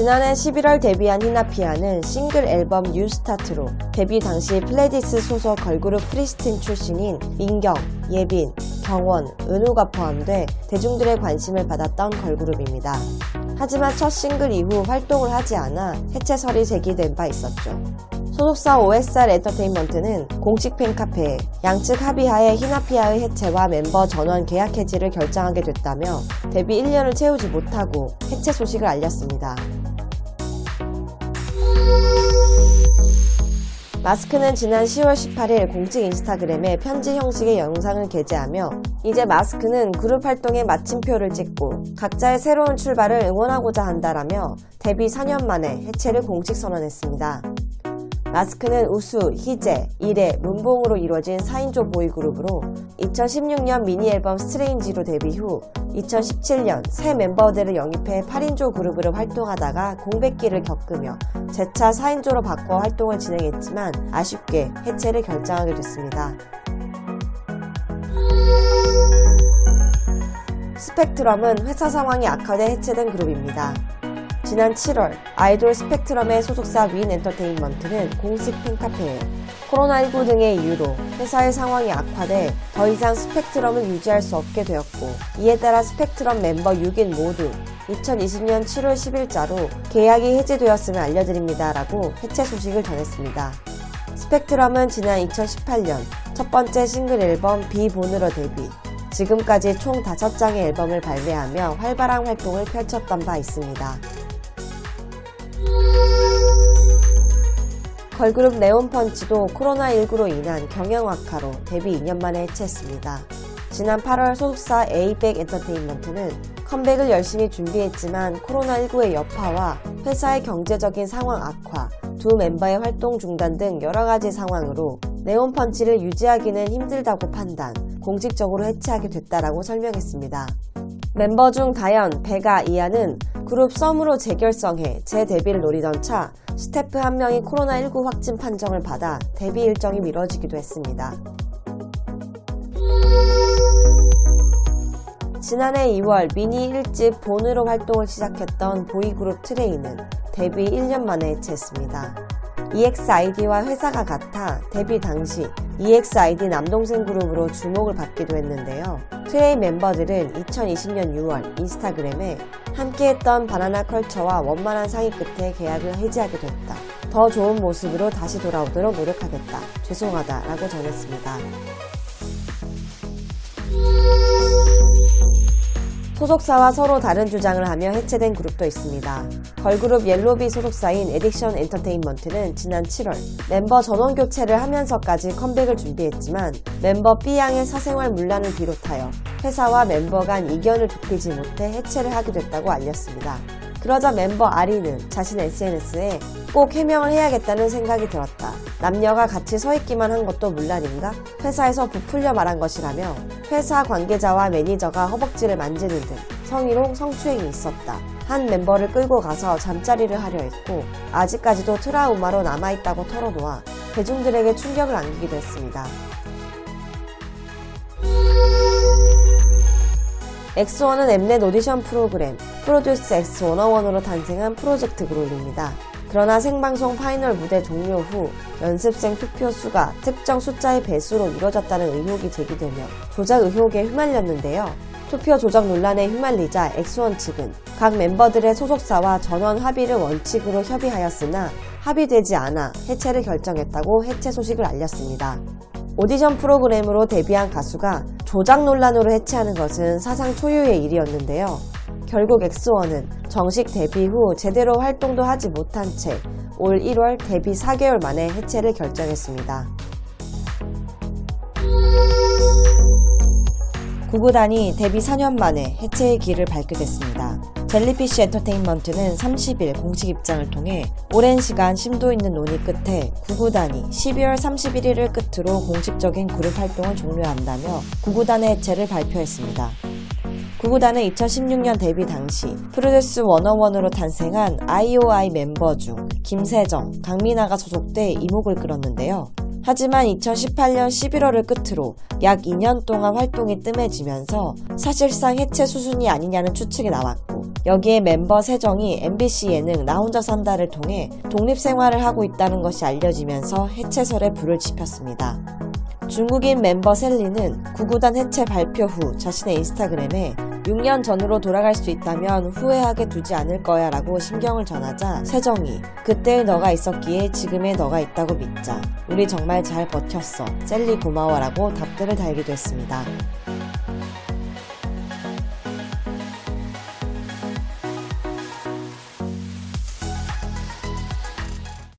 지난해 11월 데뷔한 히나피아는 싱글 앨범 New Start로 데뷔 당시 플레디스 소속 걸그룹 프리스틴 출신인 민경, 예빈, 경원, 은우가 포함돼 대중들의 관심을 받았던 걸그룹입니다. 하지만 첫 싱글 이후 활동을 하지 않아 해체설이 제기된 바 있었죠. 소속사 OSR 엔터테인먼트는 공식 팬카페에 양측 합의하에 히나피아의 해체와 멤버 전원 계약 해지를 결정하게 됐다며 데뷔 1년을 채우지 못하고 해체 소식을 알렸습니다. 마스크는 지난 10월 18일 공식 인스타그램에 편지 형식의 영상을 게재하며 이제 마스크는 그룹 활동에 마침표를 찍고 각자의 새로운 출발을 응원하고자 한다라며 데뷔 4년 만에 해체를 공식 선언했습니다. 마스크는 우수, 희재, 이래, 문봉으로 이루어진 4인조 보이그룹으로 2016년 미니 앨범 Strange로 데뷔 후 2017년 새 멤버들을 영입해 8인조 그룹으로 활동하다가 공백기를 겪으며 재차 4인조로 바꿔 활동을 진행했지만 아쉽게 해체를 결정하게 됐습니다. 스펙트럼은 회사 상황이 악화돼 해체된 그룹입니다. 지난 7월 아이돌 스펙트럼의 소속사 윈 엔터테인먼트는 공식 팬카페에 코로나19 등의 이유로 회사의 상황이 악화돼 더 이상 스펙트럼을 유지할 수 없게 되었고 이에 따라 스펙트럼 멤버 6인 모두 2020년 7월 10일자로 계약이 해지되었음을 알려드립니다 라고 해체 소식을 전했습니다. 스펙트럼은 지난 2018년 첫 번째 싱글 앨범 비본으로 데뷔 지금까지 총 5장의 앨범을 발매하며 활발한 활동을 펼쳤던 바 있습니다. 걸그룹 네온펀치도 코로나19로 인한 경영 악화로 데뷔 2년 만에 해체했습니다. 지난 8월 소속사 에이백 엔터테인먼트는 컴백을 열심히 준비했지만 코로나19의 여파와 회사의 경제적인 상황 악화, 두 멤버의 활동 중단 등 여러 가지 상황으로 네온펀치를 유지하기는 힘들다고 판단, 공식적으로 해체하게 됐다라고 설명했습니다. 멤버 중 다현, 배가, 이하는 그룹 썸으로 재결성해 재데뷔를 노리던 차 스태프 한 명이 코로나19 확진 판정을 받아 데뷔 일정이 미뤄지기도 했습니다. 지난해 2월 미니 1집 Born으로 활동을 시작했던 보이그룹 트레이는 데뷔 1년 만에 해체했습니다. EXID와 회사가 같아 데뷔 당시 EXID 남동생 그룹으로 주목을 받기도 했는데요. 트레이 멤버들은 2020년 6월 인스타그램에 함께했던 바나나 컬처와 원만한 상의 끝에 계약을 해지하게 됐다. 더 좋은 모습으로 다시 돌아오도록 노력하겠다. 죄송하다. 라고 전했습니다. 소속사와 서로 다른 주장을 하며 해체된 그룹도 있습니다. 걸그룹 옐로비 소속사인 에딕션 엔터테인먼트는 지난 7월 멤버 전원 교체를 하면서까지 컴백을 준비했지만 멤버 B양의 사생활 문란을 비롯하여 회사와 멤버 간 이견을 좁히지 못해 해체를 하게 됐다고 알렸습니다. 그러자 멤버 아리는 자신 SNS에 꼭 해명을 해야겠다는 생각이 들었다. 남녀가 같이 서 있기만 한 것도 문란인가? 회사에서 부풀려 말한 것이라며 회사 관계자와 매니저가 허벅지를 만지는 등 성희롱 성추행이 있었다. 한 멤버를 끌고 가서 잠자리를 하려 했고 아직까지도 트라우마로 남아있다고 털어놓아 대중들에게 충격을 안기기도 했습니다. 엑스원은 엠넷 오디션 프로그램 프로듀스 엑스 101으로 탄생한 프로젝트 그룹입니다. 그러나 생방송 final 무대 종료 후 연습생 투표 수가 특정 숫자의 배수로 이뤄졌다는 의혹이 제기되며 조작 의혹에 휘말렸는데요. 투표 조작 논란에 휘말리자 엑스원 측은 각 멤버들의 소속사와 전원 합의를 원칙으로 협의하였으나 합의되지 않아 해체를 결정했다고 해체 소식을 알렸습니다. 오디션 프로그램으로 데뷔한 가수가 조작 논란으로 해체하는 것은 사상 초유의 일이었는데요. 결국 엑스원은 정식 데뷔 후 제대로 활동도 하지 못한 채 올 1월 데뷔 4개월 만에 해체를 결정했습니다. 구구단이 데뷔 4년 만에 해체의 길을 밟게 됐습니다. 젤리피쉬 엔터테인먼트는 30일 공식 입장을 통해 오랜 시간 심도 있는 논의 끝에 구구단이 12월 31일을 끝으로 공식적인 그룹 활동을 종료한다며 구구단의 해체를 발표했습니다. 구구단은 2016년 데뷔 당시 프로듀스 101으로 탄생한 IOI 멤버 중 김세정, 강민아가 소속돼 이목을 끌었는데요. 하지만 2018년 11월을 끝으로 약 2년 동안 활동이 뜸해지면서 사실상 해체 수순이 아니냐는 추측이 나왔고 여기에 멤버 세정이 MBC 예능 나 혼자 산다를 통해 독립생활을 하고 있다는 것이 알려지면서 해체설에 불을 지폈습니다. 중국인 멤버 셀리는 구구단 해체 발표 후 자신의 인스타그램에 6년 전으로 돌아갈 수 있다면 후회하게 두지 않을 거야 라고 심경을 전하자 세정이 그때의 너가 있었기에 지금의 너가 있다고 믿자 우리 정말 잘 버텼어 셀리 고마워 라고 답글을 달기도 했습니다.